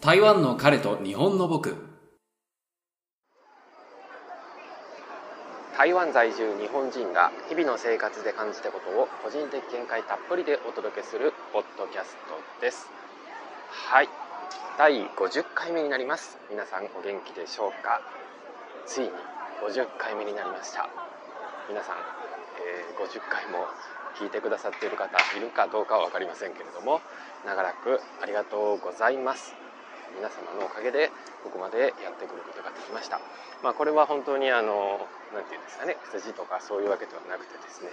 台湾の彼と日本の僕。台湾在住日本人が日々の生活で感じたことを個人的見解たっぷりでお届けするポッドキャストです。はい。第50回目になります。皆さんお元気でしょうか？ついに50回目になりました。皆さん、えー、50回も聞いてくださっている方いるかどうかは分かりませんけれども長らくありがとうございます。皆様のおかげでここまでやってくることができました。まあこれは本当にあの何て言うんですかね筋とかそういうわけではなくてですね。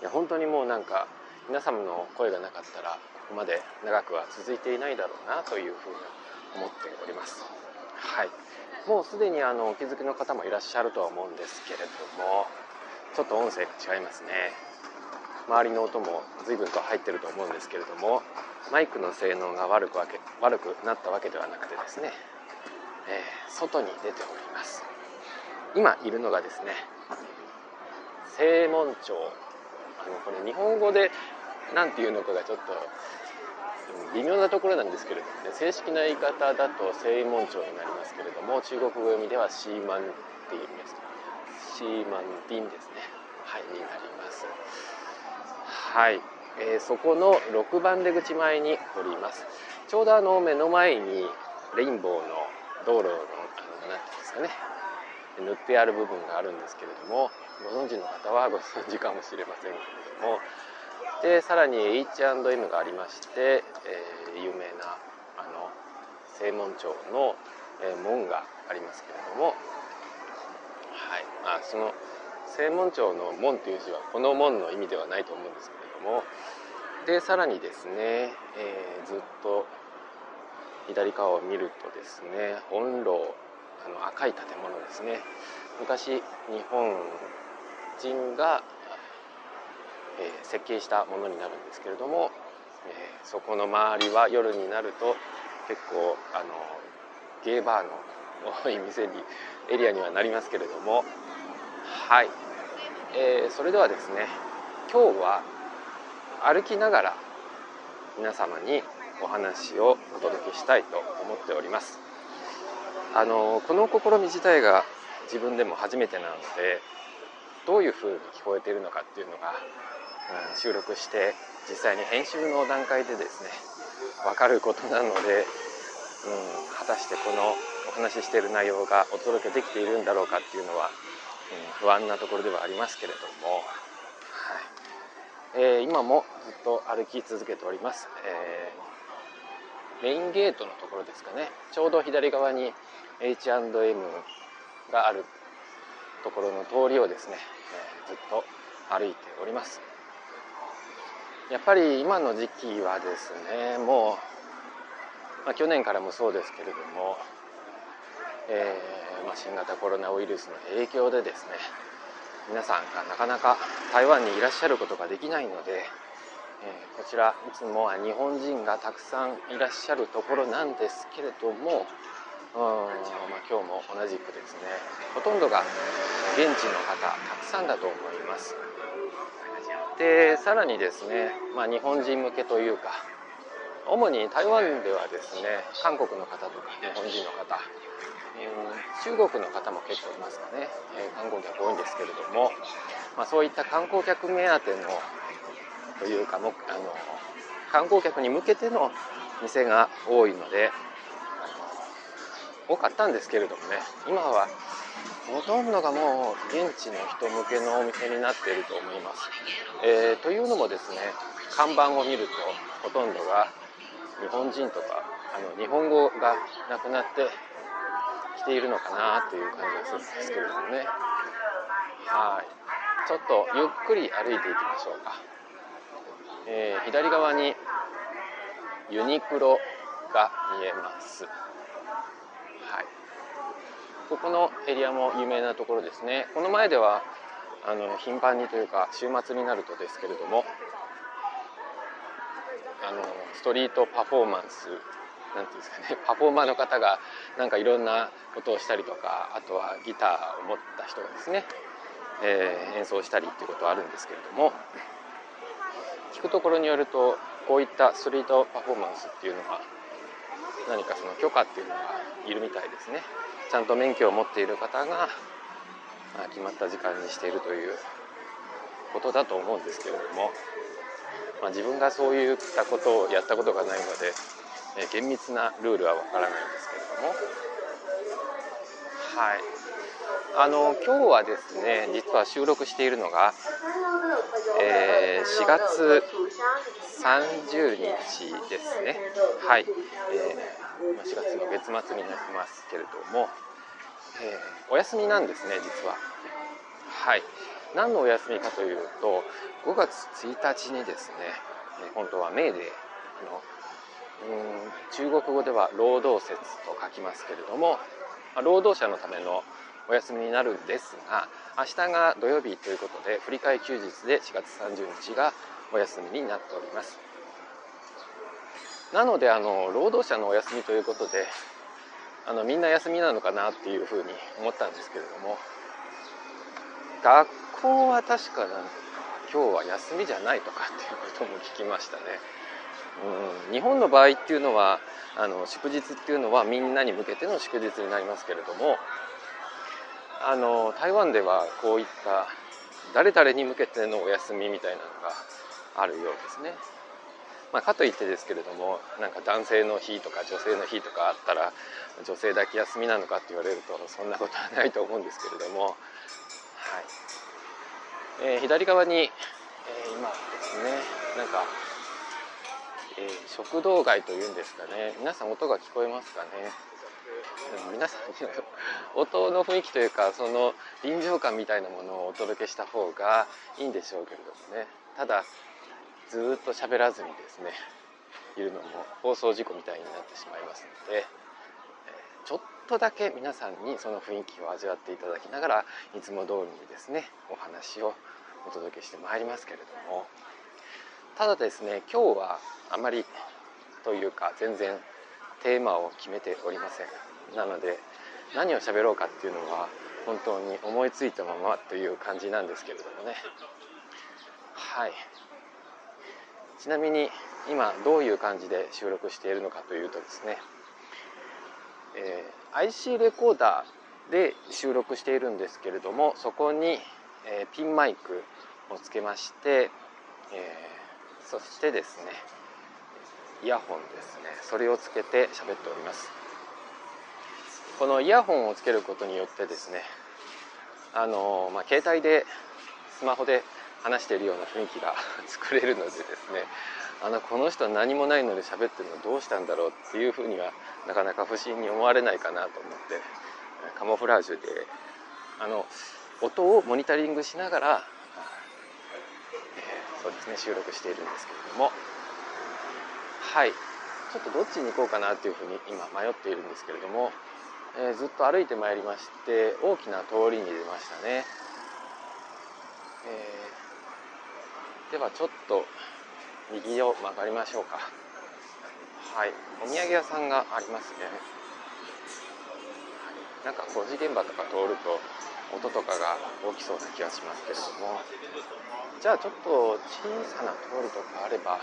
いや本当にもうなんか皆様の声がなかったらここまで長くは続いていないだろうなというふうに思っております。はい。もうすでにあのお気づきの方もいらっしゃるとは思うんですけれどもちょっと音声が違いますね。周りの音も随分と入ってると思うんですけれどもマイクの性能が悪くわけ悪くなったわけではなくてですね、えー、外に出ております。今いるのがですね正門町。あのこれ日本語で何て言うのかがちょっと微妙なところなんですけれどもね正式な言い方だと正門町になりますけれども中国語読みではシーマンって言います。シーマンディンですね。はいになります。はい、えー、そこの6番出口前におります。ちょうどあの目の前にレインボーの道路の何ていうんですかね。塗ってある部分があるんですけれどもご存知の方はご存知かもしれませんけれども。でさらに H&M がありまして、えー、有名なあの正門町の、えー、門がありますけれども。はい。まあその正門町の門という字はこの門の意味ではないと思うんですけど。も。でさらにですね、えー、ずっと左側を見るとですね本楼あの赤い建物ですね。昔日本人が、えー、設計したものになるんですけれども、えー、そこの周りは夜になると結構あのゲーバーの多い 店にエリアにはなりますけれども。はい、えー、それではですね今日は歩きながら皆様にお話をお届けしたいと思っております。あのこの試み自体が自分でも初めてなのでどういうふうに聞こえているのかっていうのが、うん、収録して実際に編集の段階でですね分かることなので、うん、果たしてこのお話ししている内容がお届けできているんだろうかっていうのは、うん、不安なところではありますけれども、はい。えー、今もずっと歩き続けております、えー、メインゲートのところですかね。ちょうど左側に H&M があるところの通りをですね、えー、ずっと歩いております。やっぱり今の時期はですねもう、まあ、去年からもそうですけれどもえー、まあ、新型コロナウイルスの影響でですね皆さんがなかなか台湾にいらっしゃることができないので、え、こちらいつもは日本人がたくさんいらっしゃるところなんですけれどもうん、まあ、今日も同じくですねほとんどが現地の方たくさんだと思います。でさらにですね、まあ、日本人向けというか主に台湾ではですね韓国の方とか日本人の方中国の方も結構いますかね、えー、観光客多いんですけれども、まあ、そういった観光客目当てのというかもあの観光客に向けての店が多いので多かったんですけれどもね今はほとんどがもう現地の人向けのお店になっていると思います。えー、というのもですね看板を見るとほとんどが日本人とかあの日本語がなくなってきているのかなという感じがするんですけれどもね。はい。ちょっとゆっくり歩いていきましょうか、えー、左側にユニクロが見えます。はい。ここのエリアも有名なところですね。この前ではあの頻繁にというか週末になるとですけれどもあのストリートパフォーマンスなんていうんですかね パフォーマーの方がなんかいろんなことをしたりとかあとはギターを持った人がですね、えー、演奏したりっていうことはあるんですけれども聞くところによるとこういったストリートパフォーマンスっていうのは何かその許可っていうのがいるみたいですね。ちゃんと免許を持っている方が決まった時間にしているということだと思うんですけれども、まあ、自分がそういったことをやったことがないので、え厳密なルールはわからないんですけれども。はい。あの今日はですね実は収録しているのが、えー、4月30日ですね。はい、えー、4月の月末になりますけれども、えー、お休みなんですね実は。はい。何のお休みかというと5月1日にですね本当はメーデーのうん中国語では労働節と書きますけれども労働者のためのお休みになるんですが明日が土曜日ということで振り替え休日で4月30日がお休みになっておりますなのであの労働者のお休みということであのみんな休みなのかなっていうふうに思ったんですけれども学校は確かなん今日は休みじゃないとかっていうことも聞きましたね。うん、日本の場合っていうのはあの祝日っていうのはみんなに向けての祝日になりますけれどもあの台湾ではこういった誰々に向けてのお休みみたいなのがあるようですね。まあ、かといってですけれどもなんか男性の日とか女性の日とかあったら女性だけ休みなのかって言われるとそんなことはないと思うんですけれども、はい。えー、左側に、えー、今ですねなんか、えー、食堂街というんですかね。皆さん音が聞こえますかね。皆さんに音の雰囲気とい。うかその臨場感みたい。なものをお届けした方がいいんでしょうけれどもねただずっと喋らずにですねい。るのも放送事故みたい。になってしまい。ますのでちょっとだけ皆さんにその雰囲気を味わってい。ただきながらいつも通りにですねお話をお届けしてまい。りますけれどもただですね今日はあまりとい。うか全然テーマを決めておりませんなので何を喋ろうかっていうのは本当に思いついたままという感じなんですけれどもね。はい。ちなみに今どういう感じで収録しているのかというとですね。えー、IC レコーダーで収録しているんですけれどもそこに、えー、ピンマイクをつけまして、えー、そしてですねイヤホンですね。それをつけて喋っております。このイヤホンをつけることによってですねあのまあ、携帯でスマホで話しているような雰囲気が 作れるのでですねあのこの人は何もないので喋ってるのどうしたんだろうっていうふうにはなかなか不審に思われないかなと思ってカモフラージュであの音をモニタリングしながら、えー、そうですね収録しているんですけれども。はい。ちょっとどっちに行こうかなというふうに今迷っているんですけれども、えー、ずっと歩いてまいりまして大きな通りに出ましたね、えー、ではちょっと右を曲がりましょうか。はい。お土産屋さんがありますね、なんか工事現場とか通ると音とかが大きそうな気がしますけれども。じゃあちょっと小さな通りとかあれば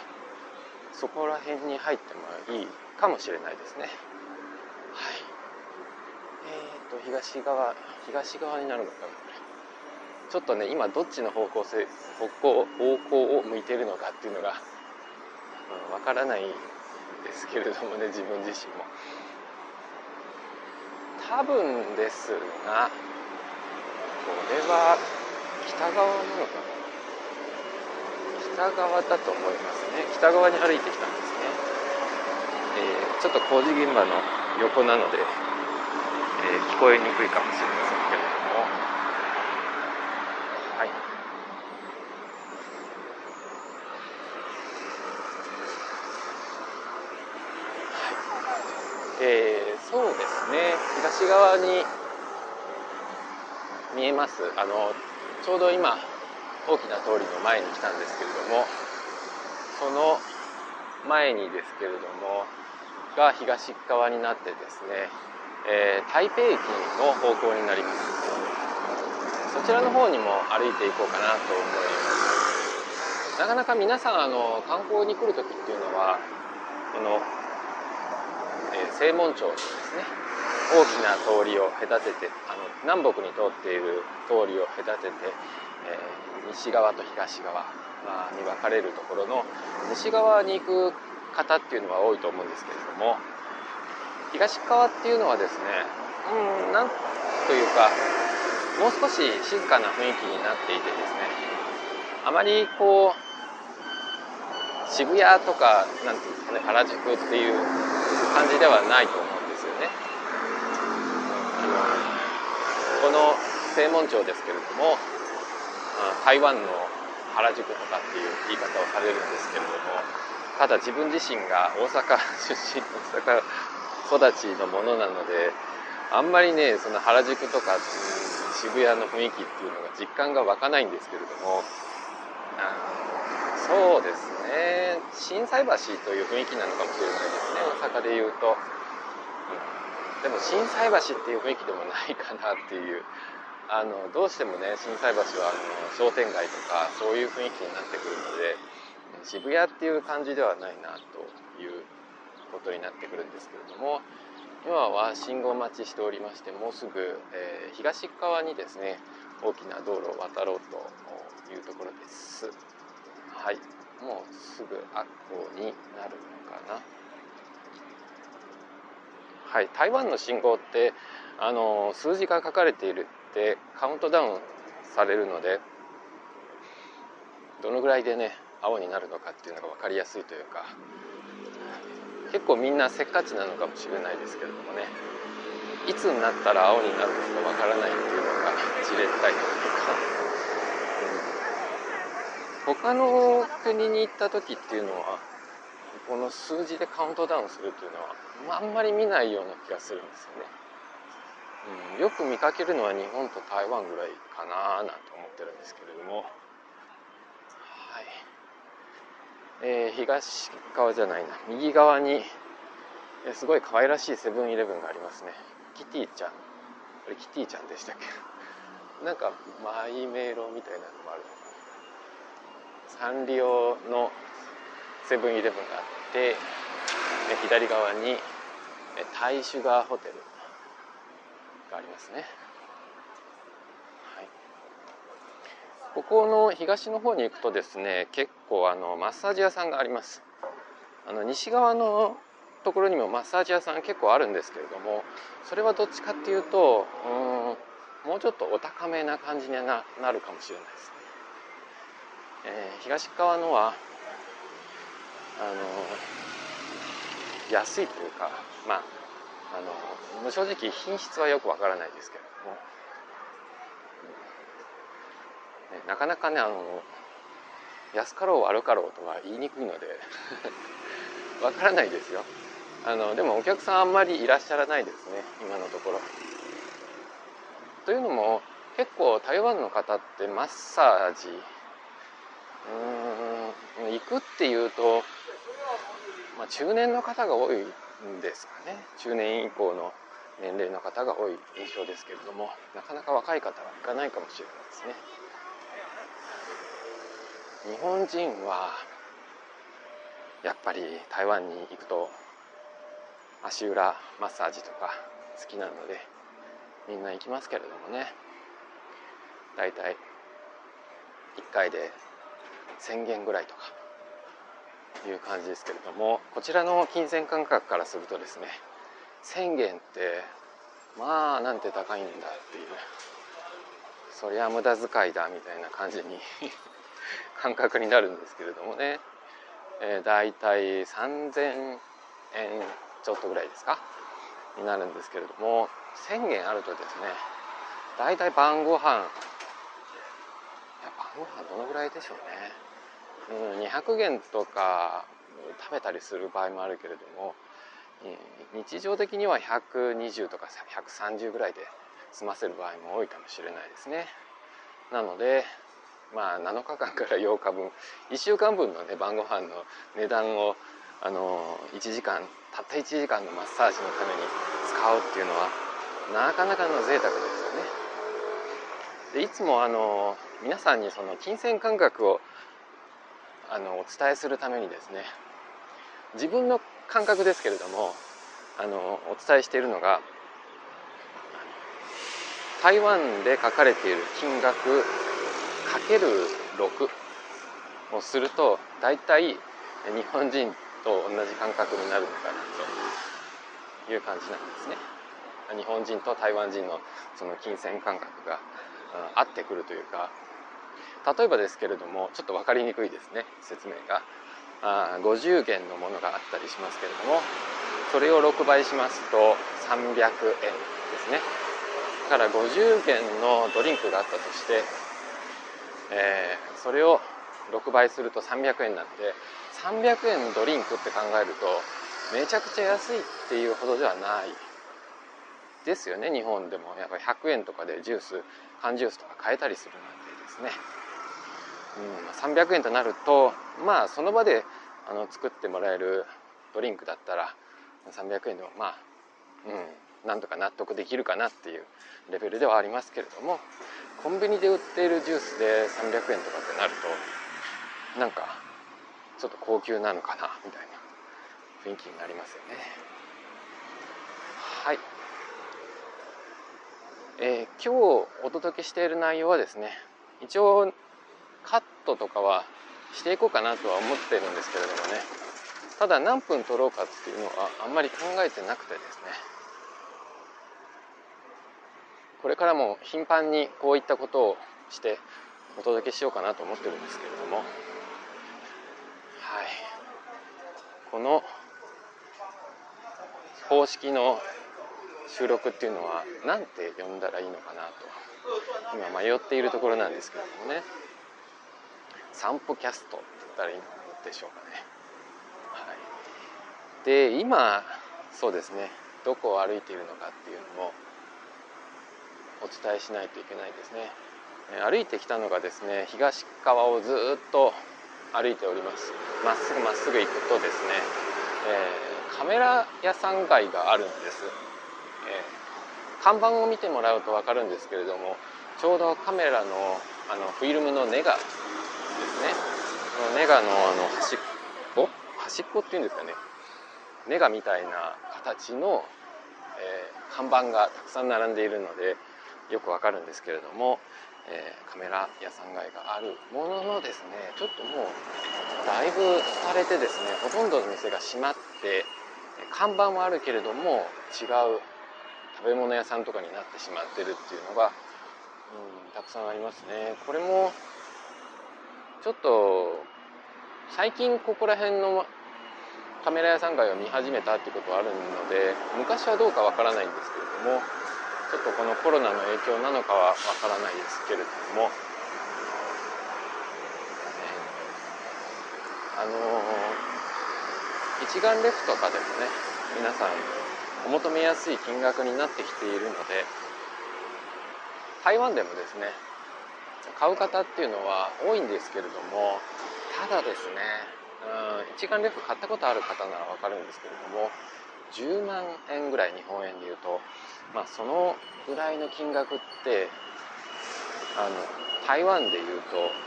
そこら辺に入ってもいいかもしれないですね。と東側東側になるのかな。ちょっとね今どっちの方向性方向方向を向いてるのかっていうのがわ、うん、からないんですけれどもね自分自身も。多分ですがこれは北側なのかな。北側だと思いますね。北側に歩いてきたんですね、えー、ちょっと工事現場の横なので、聞こえにくいかもしれません。けれども。はい。えー、そうですね。東側に見えます。あのちょうど今大きな通りの前に来たんですけれどもその前にですけれどもが東側になってですね、えー、台北駅の方向になります。そちらの方にも歩いていこうかなと思います。なかなか皆さんあの観光に来る時っていうのはこのえー、正門町のですね大きな通りを隔ててあの南北に通っている通りを隔てて、えー、西側と東側に分かれるところの西側に行く方っていうのは多いと思うんですけれども東側っていうのはですねうんなんというかもう少し静かな雰囲気になっていてですねあまりこう渋谷とかなんていうんですかね原宿っていう感じではないと思うんですよね。この正門町ですけれども台湾の原宿とかっていう言い方をされるんですけれどもただ自分自身が大阪出身大阪育ちのものなのであんまりねその原宿とか渋谷の雰囲気っていうのが実感が湧かないんですけれどもそうですね。心斎橋という雰囲気なのかもしれないですね。大阪でいうと、うん、でも心斎橋っていう雰囲気でもないかなっていう。あのどうしてもね心斎橋はあの商店街とかそういう雰囲気になってくるので渋谷っていう感じではないなとことになってくるんですけれども今は信号待ちしておりましてもうすぐ、えー、東側にですね大きな道路を渡ろうというところです。はい。もうすぐあっこになるのかな。はい。台湾の信号ってあの数字が書かれているってカウントダウンされるのでどのぐらいでね青になるのかっていうのが分かりやすいというか結構みんなせっかちなのかもしれないですけれどもね。いつになったら青になるのかわからないっていうのがじれったいというか、うん、他の国に行った時っていうのはこの数字でカウントダウンするっていうのはあんまり見ないような気がするんですよね、うん、よく見かけるのは日本と台湾ぐらいかななんて思ってるんですけれども。えー、東側じゃないな。右側に、えー、すごい可愛らしいセブンイレブンがありますね。キティちゃん。これキティちゃんでしたっけ？なんかマイメロみたいなのもある。のかなサンリオのセブンイレブンがあって、えー、左側に、えー、タイシュガーホテルがありますね。ここの東の方に行くとですね結構あのマッサージ屋さんがあります。あの西側のところにもマッサージ屋さん結構あるんですけれどもそれはどっちかっていうとうんもうちょっとお高めな感じにななるかもしれないですね、えー、東側のはあの安いというかまああの正直品質はよくわからないですけれどもなかなかねあの安かろう悪かろうとは言いにくいので わからないですよあのでもお客さんあんまりいらっしゃらないですね今のところ。というのも結構台湾の方ってマッサージうーん行くっていうと、まあ、中年の方が多いんですかね中年以降の年齢の方が多い印象ですけれどもなかなか若い方は行かないかもしれないですね。日本人はやっぱり台湾に行くと足裏マッサージとか好きなのでみんな行きますけれどもね。だいたい1回で1,000元ぐらいとかいう感じですけれどもこちらの金銭感覚からするとですね1,000元ってまあなんて高いんだっていうそりゃ無駄遣いだみたいな感じに感覚になるんですけれどもね、えー、大体3,000円ちょっとぐらいですか？になるんですけれども1,000円あるとですね大体晩ご飯いや晩ご飯どのぐらいでしょうね、うん、200元とか食べたりする場合もあるけれども日常的には120とか130ぐらいで済ませる場合も多いかもしれないですね。なのでまあ、7日間から8日分1週間分のね晩ご飯の値段をあの1時間たった1時間のマッサージのために使うっていうのはなかなかの贅沢ですよね。でいつもあの皆さんにその金銭感覚をあのお伝えするためにですね自分の感覚ですけれどもあのお伝えしているのが台湾で書かれている金額かける6をすると大体日本人と同じ感覚になるのかなという感じなんですね。日本人と台湾人のその金銭感覚が合ってくるというか例えばですけれどもちょっと分かりにくいですね説明があ50元のものがあったりしますけれどもそれを6倍しますと300円ですねだから50元のドリンクがあったとして、えー、それを6倍すると300円なんで300円ドリンクって考えるとめちゃくちゃ安いっていうほどではない。ですよね日本でも。やっぱり100円とかでジュース缶ジュースとか買えたりするなんてですね、うん、300円となるとまあその場であの作ってもらえるドリンクだったら300円でもまあうんなんとか納得できるかなっていうレベルではありますけれども。コンビニで売っているジュースで300円とかってなるとなんかちょっと高級なのかなみたいな雰囲気になりますよね。はい。えー、今日お届けしている内容はですね一応カットとかはしていこうかなとは思ってるんですけれどもね。ただ何分撮ろうかっていうのはあんまり考えてなくてですね。これからも頻繁にこういったことをしてお届けしようかなと思ってるんですけれども。はい。この方式の収録っていうのは何て呼んだらいいのかなと今迷っているところなんですけれどもね。散歩キャストって言ったらいいのでしょうかね。はい、で今そうですね。どこを歩いているのかっていうのもお伝えしないといけないですね。歩いてきたのがですね東側をずっと歩いております。まっすぐまっすぐ行くとですね、えー、カメラ屋さん街があるんです。えー、看板を見てもらうと分かるんですけれどもちょうどカメラのあのフィルムのネガですねこのネガのあの端っこ？端っこっていうんですかね。ネガみたいな形の、えー、看板がたくさん並んでいるのでよくわかるんですけれども、えー、カメラ屋さん街があるもののですねちょっともうだいぶされてですねほとんどの店が閉まって看板はあるけれども違う食べ物屋さんとかになってしまってるっていうのが、うん、たくさんありますね。これもちょっと最近ここら辺のカメラ屋さん街を見始めたってことはあるので昔はどうかわからないんですけれどもちょっとこのコロナの影響なのかはわからないですけれども、あの一眼レフとかでもね皆さんお求めやすい金額になってきているので台湾でもですね買う方っていうのは多いんですけれどもただですねうん一眼レフ買ったことある方なら分かるんですけれども10万円ぐらい日本円でいうとまあそのぐらいの金額ってあの台湾でいうと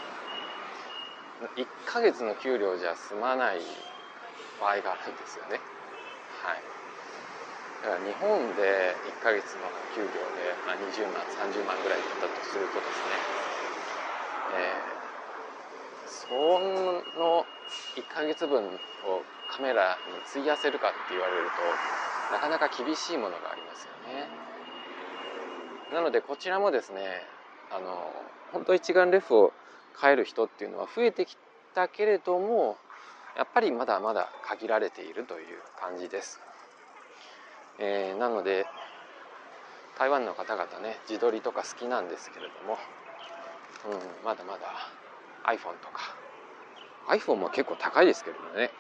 1ヶ月の給料じゃ済まない場合があるんですよね。はいだから日本で1ヶ月の給料で、まあ、20万30万ぐらいだったとするとですね、えー、その1ヶ月分をカメラに費やせるかって言われるとなかなか厳しいものがありますよね。なのでこちらもですねあの本当一眼レフを買える人っていうのは増えてきたけれどもやっぱりまだまだ限られているという感じです。えー、なので台湾の方々ね自撮りとか好きなんですけれども、うん、まだまだ iPhone とか iPhone も結構高いですけれどもね。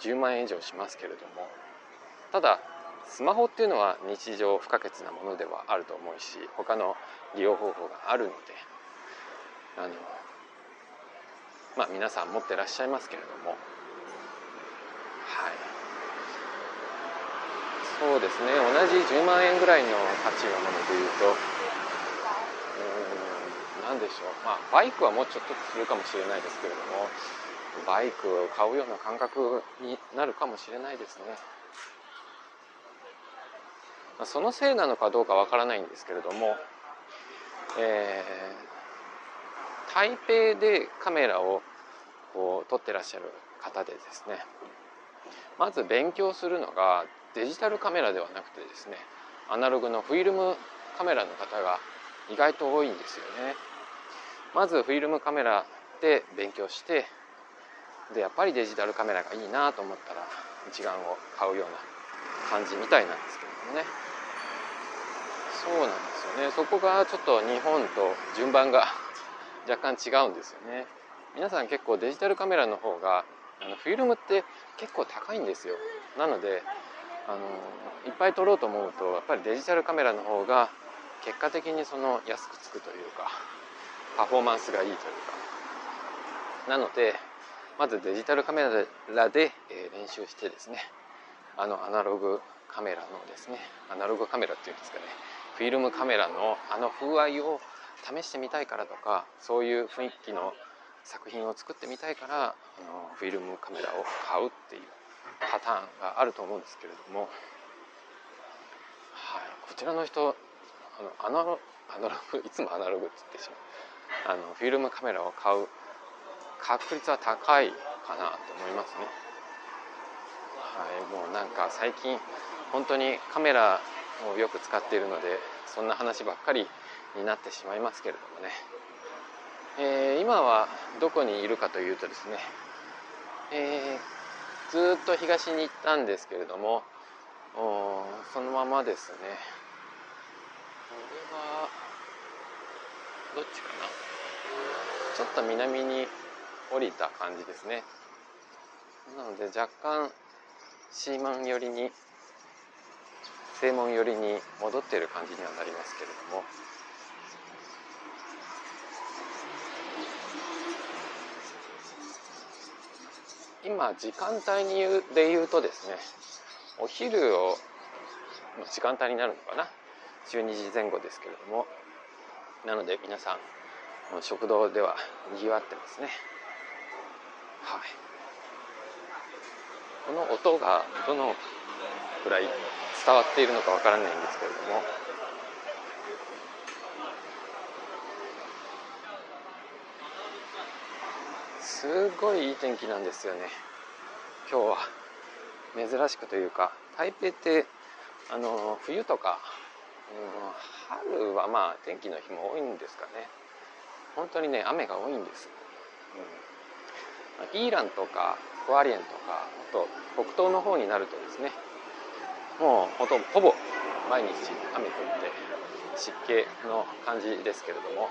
10万円以上しますけれども。ただスマホっていうのは日常不可欠なものではあると思うし他の利用方法があるのであのまあ皆さん持ってらっしゃいますけれども。はい。そうですね。同じ10万円ぐらいの価値のものでいうと何でしょうまあバイクはもうちょっとするかもしれないですけれどもバイクを買うような感覚になるかもしれないですねそのせいなのかどうかわからないんですけれども、えー、台北でカメラをこう撮ってらっしゃる方でですねまず勉強するのがデジタルカメラではなくてですねアナログのフィルムカメラの方が意外と多いんですよね。まずフィルムカメラで勉強してでやっぱりデジタルカメラがいいなと思ったら一眼を買うような感じみたいなんですけれどもね。そうなんですよね。そこがちょっと日本と順番が若干違うんですよね。皆さん結構デジタルカメラの方があのフィルムって結構高いんですよ。なのであのいっぱい撮ろうと思うとやっぱりデジタルカメラの方が結果的にその安くつくというかパフォーマンスがいいというか。なのでまずデジタルカメラで、え練習してですね。あのアナログカメラのですねアナログカメラっていうんですかね。フィルムカメラのあの風合いを試してみたいからとかそういう雰囲気の作品を作ってみたいからあのフィルムカメラを買うっていうパターンがあると思うんですけれども、はい、こちらの人あのアナログいつもアナログって言ってしまう。あのフィルムカメラを買う確率は高いかなと思いますね。はい、もうなんか最近本当にカメラをよく使っているのでそんな話ばっかりになってしまいますけれどもね、えー、今はどこにいるかというとですね、えー、ずっと東に行ったんですけれどもそのままですねこれはどっちかな？ちょっと南に降りた感じですね。なので若干シーマン寄りに正門寄りに戻っている感じにはなりますけれども。今時間帯に言うで言うとですねお昼を時間帯になるのかな？12時前後ですけれども。なので皆さん食堂ではにぎわってますね。はい。この音がどのくらい伝わっているのかわからないんですけれども。すごいいい天気なんですよね。今日は珍しくというか台北ってあの冬とか、うん、春はまあ天気の日も多いんですかね。本当にね雨が多いんです、うん、イーランとかクアリエンとかあと北東の方になるとですねもうほとほぼ毎日雨降って湿気の感じですけれども、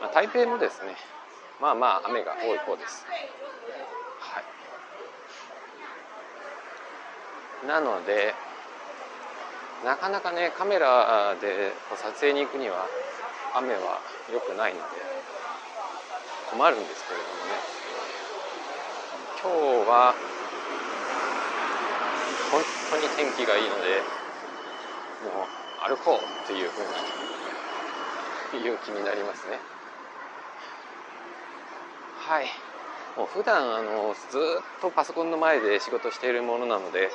まあ、台北もですねまあまあ雨が多い方です。はい、なのでなかなかねカメラで撮影に行くには雨は良くないので困るんですけれどもね。今日は本当に天気がいいのでもう歩こうっていうふうにいう気になりますね。はい。もう普段あのずっとパソコンの前で仕事しているものなので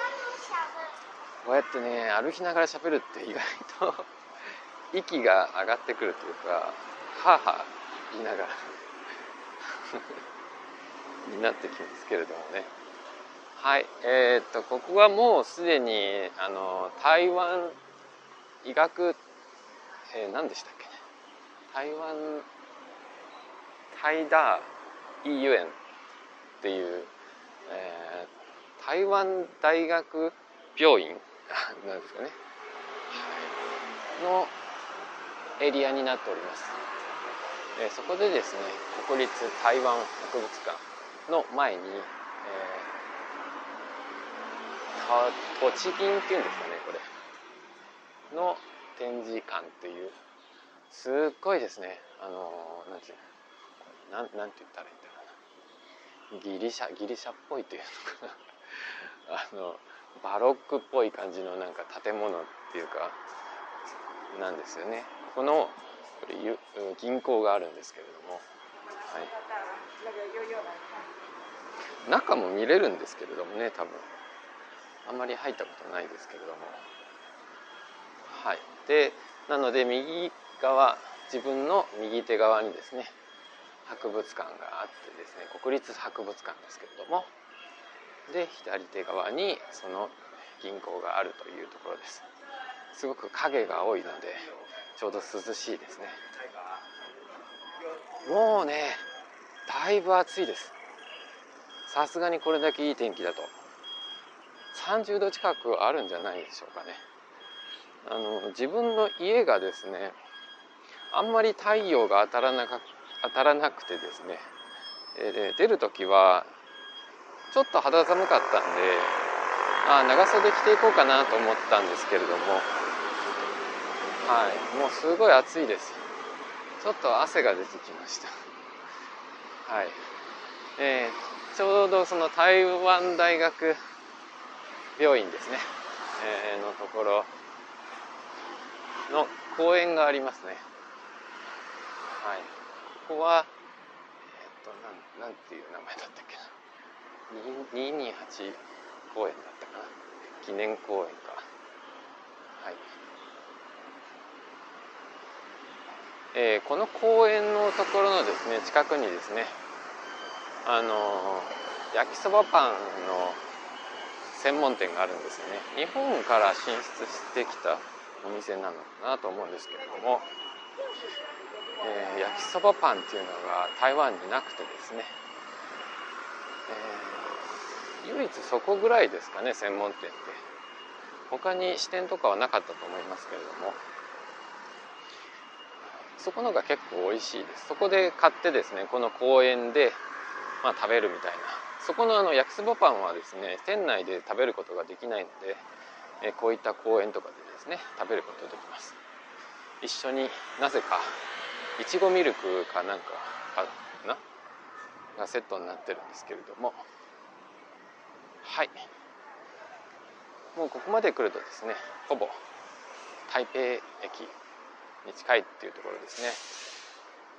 こうやってね歩きながら喋るって意外と 息が上がってくるというかはあはあ言いながら になってきますけれどもね。はいえー、っとここはもうすでにあの台湾医学、えー、何でしたっけね。台湾タイダー医院っていう、えー、台湾大学病院 なんですかね、のエリアになっております、えー、そこでですね国立台湾博物館の前に、えー、栃銀っていうんですかねこれ。の展示館っていうすっごいですね。あのなんていうなんなんて言ったらいいんだろうな。ギリシャギリシャっぽいというのかな。あのバロックっぽい感じのなんか建物っていうかなんですよね。この銀行があるんですけれども、はい、中も見れるんですけれどもね多分。あんまり入ったことないですけれども。はい。でなので右側自分の右手側にですね博物館があってですね国立博物館ですけれども。で左手側にその銀行があるというところです。すごく影が多いのでちょうど涼しいですね。もうねだいぶ暑いです。さすがにこれだけいい天気だと。30度近くあるんじゃないでしょうかね。あの自分の家がですねあんまり太陽が当たらなか当たらなくてですね、えー、出る時はちょっと肌寒かったんであ長袖着ていこうかなと思ったんですけれども。はいもうすごい暑いです。ちょっと汗が出てきました。はい。えー、ちょうどその台湾大学病院ですね、えー、のところの公園がありますね。はい。ここはえっ、ー、となんなんていう名前だったっけな。228公園だったかな記念公園かはいえー、この公園のところのですね近くにですねあの焼きそばパンの専門店があるんですよね日本から進出してきたお店なのかなと思うんですけれども、えー、焼きそばパンっていうのが台湾になくてですね、えー、唯一そこぐらいですかね専門店って。他に支店とかはなかったと思いますけれども。そこのが結構美味しいです。そこで買ってですねこの公園でまあ食べるみたいな。そこのあの焼きそばパンはですね店内で食べることができないので、えこういった公園とかでですね食べることができます。一緒になぜかいちごミルクかなんかかな？がセットになってるんですけれども。はい。もうここまで来るとですねほぼ台北駅に近いっていうところですね。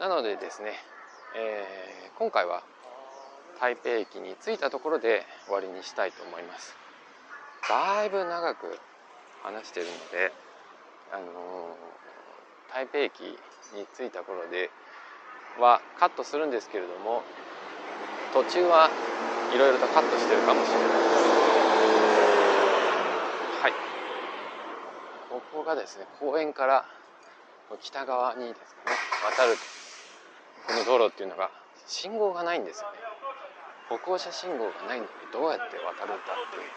なのでですね、えー、今回は台北駅に着いたところで終わりにしたいと思います。だいぶ長く話してるのであのー、台北駅に着いた頃ではカットするんですけれども途中はいろい。ろとカットしてるかもしれないですはいここがですね公園から北側にですかね。渡るこの道路っていうのが信号がないんですよね。歩行者信号がないのにどうやって渡るんだっていう。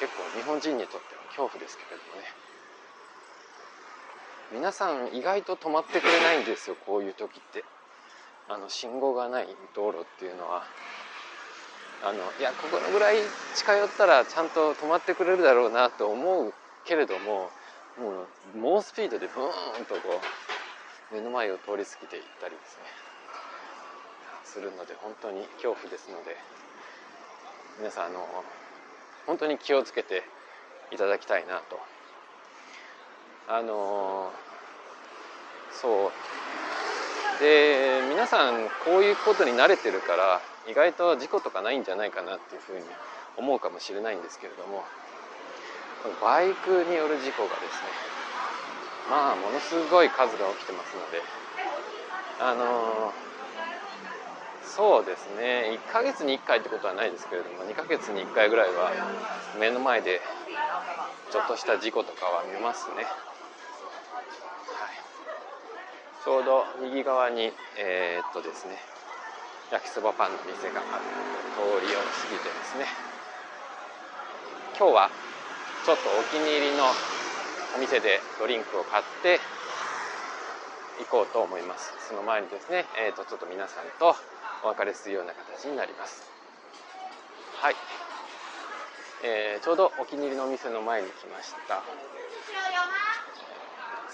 結構日本人にとっては恐怖ですけれどもね。皆さん意外と止まってくれないんですよこういう時って。あの信号がない道路っていうのはあのいやここのぐらい近寄ったらちゃんと止まってくれるだろうなと思うけれどももう猛スピードでブーンとこう目の前を通り過ぎていったりですね。するので本当に恐怖ですので皆さんあの本当に気をつけていただきたいなと。あのそうで皆さんこういうことに慣れてるから意外と事故とかないんじゃないかなっていうふうに思うかもしれないんですけれどもバイクによる事故がですねまあものすごい数が起きてますのであのそうですね1ヶ月に1回ってことはないですけれども2ヶ月に1回ぐらいは目の前でちょっとした事故とかは見ますね、ちょうど右側にえー、っとですね焼きそばパンの店がある通りを過ぎてですね。今日はちょっとお気に入りのお店でドリンクを買って行こうと思います。その前にですね、えー、とちょっと皆さんとお別れするような形になります。はい、えー、ちょうどお気に入りのお店の前に来ました。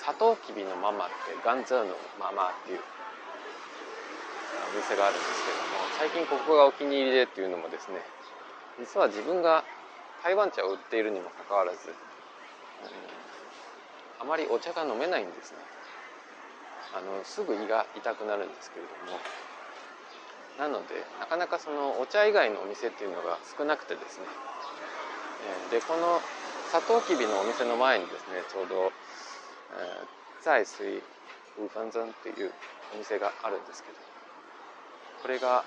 サトウキビのママってガンザーのママっていうお店があるんですけども最近ここがお気に入りでっていうのもですね実は自分が台湾茶を売っているにもかかわらず、あまりお茶が飲めないんですね。あのすぐ胃が痛くなるんですけれどもなのでなかなかそのお茶以外のお店っていうのが少なくてですねでこのサトウキビのお店の前にですねちょうど、えー、再睡5分鐘っていうお店があるんですけどこれが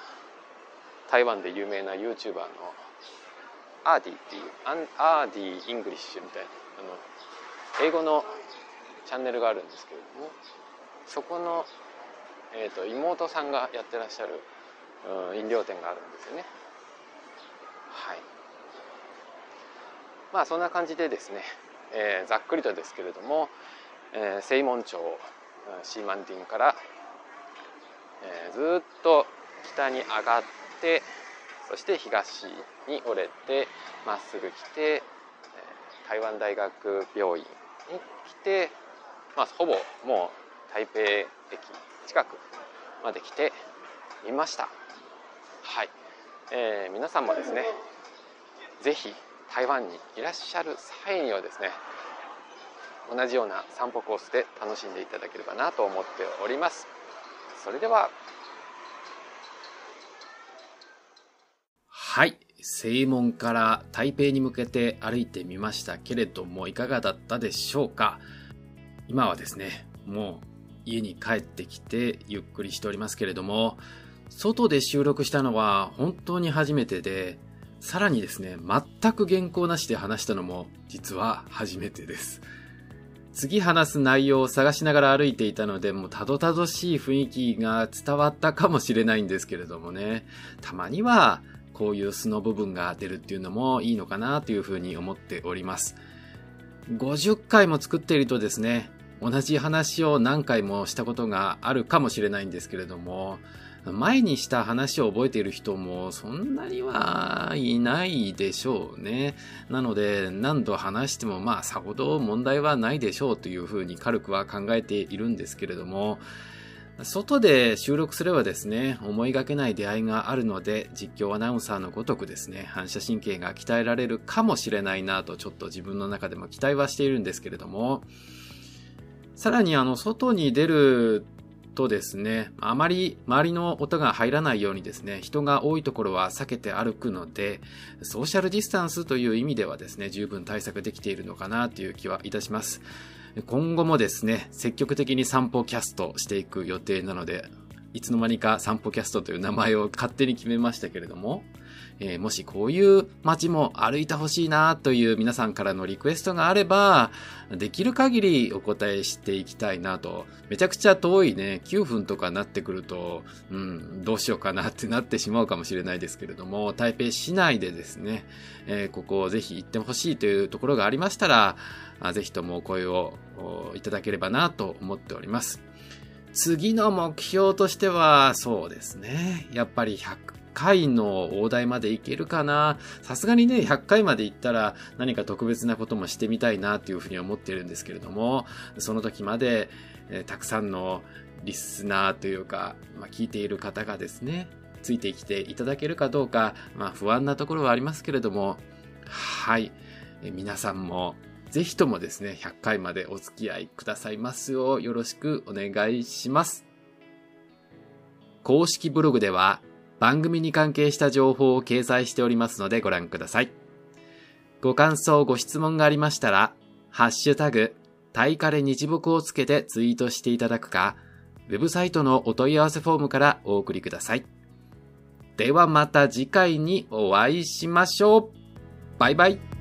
台湾で有名な YouTuber のアーディっていうアーディ English みたいなあの英語のチャンネルがあるんですけれどもそこの、えーと、妹さんがやってらっしゃる、うん、飲料店があるんですよね。はい。まあそんな感じでですね、えー、ざっくりとですけれども、えー、西門町シーマンディンから、えー、ずっと北に上がってそして東に折れてまっすぐ来てえ台湾大学病院に来て、まあ、ほぼもう台北駅近くまで来てみました。はい、えー、皆さんもですね是非台湾にいらっしゃる際にはですね同じような散歩コースで楽しんでいただければなと思っておりますそれでははい。正門から台北に向けて歩いてみましたけれども、いかがだったでしょうか？今はですね、もう家に帰ってきてゆっくりしておりますけれども、外で収録したのは本当に初めてで、さらにですね、全く原稿なしで話したのも実は初めてです。次話す内容を探しながら歩いていたので、もうたどたどしい雰囲気が伝わったかもしれないんですけれどもね、たまにはこういう素の部分が出るっていうのもいいのかなというふうに思っております。50回も作っているとですね、同じ話を何回もしたことがあるかもしれないんですけれども、前にした話を覚えている人もそんなにはいないでしょうね。なので何度話してもまあさほど問題はないでしょうというふうに軽くは考えているんですけれども、外で収録すればですね、思いがけない出会いがあるので、実況アナウンサーのごとくですね、反射神経が鍛えられるかもしれないなと、ちょっと自分の中でも期待はしているんですけれども、さらにあの、外に出るとですね、あまり周りの音が入らないようにですね、人が多いところは避けて歩くので、ソーシャルディスタンスという意味ではですね、十分対策できているのかなという気はいたします。今後もですね、積極的に散歩キャストしていく予定なので、いつの間にか散歩キャストという名前を勝手に決めましたけれども、えー、もしこういう街も歩いてほしいなという皆さんからのリクエストがあれば、できる限りお答えしていきたいなと。めちゃくちゃ遠いね、9分とかなってくると、うん、どうしようかなってなってしまうかもしれないですけれども、台北市内でですね、えー、ここをぜひ行ってほしいというところがありましたら、ぜひともお声をいただければなと思っております。次の目標としては、そうですね。やっぱり100回の大台までいけるかな。さすがにね、100回まで行ったら何か特別なこともしてみたいなっていうふうに思ってるんですけれども、その時まで、えー、たくさんのリスナーというか、まあ、聞いている方がですね、ついてきていただけるかどうか、まあ不安なところはありますけれども、はい。え皆さんもぜひともですね、100回までお付き合いくださいますようよろしくお願いします。公式ブログでは番組に関係した情報を掲載しておりますのでご覧ください。ご感想、ご質問がありましたら、ハッシュタグ、タイカレ日木をつけてツイートしていただくか、ウェブサイトのお問い合わせフォームからお送りください。ではまた次回にお会いしましょう。バイバイ。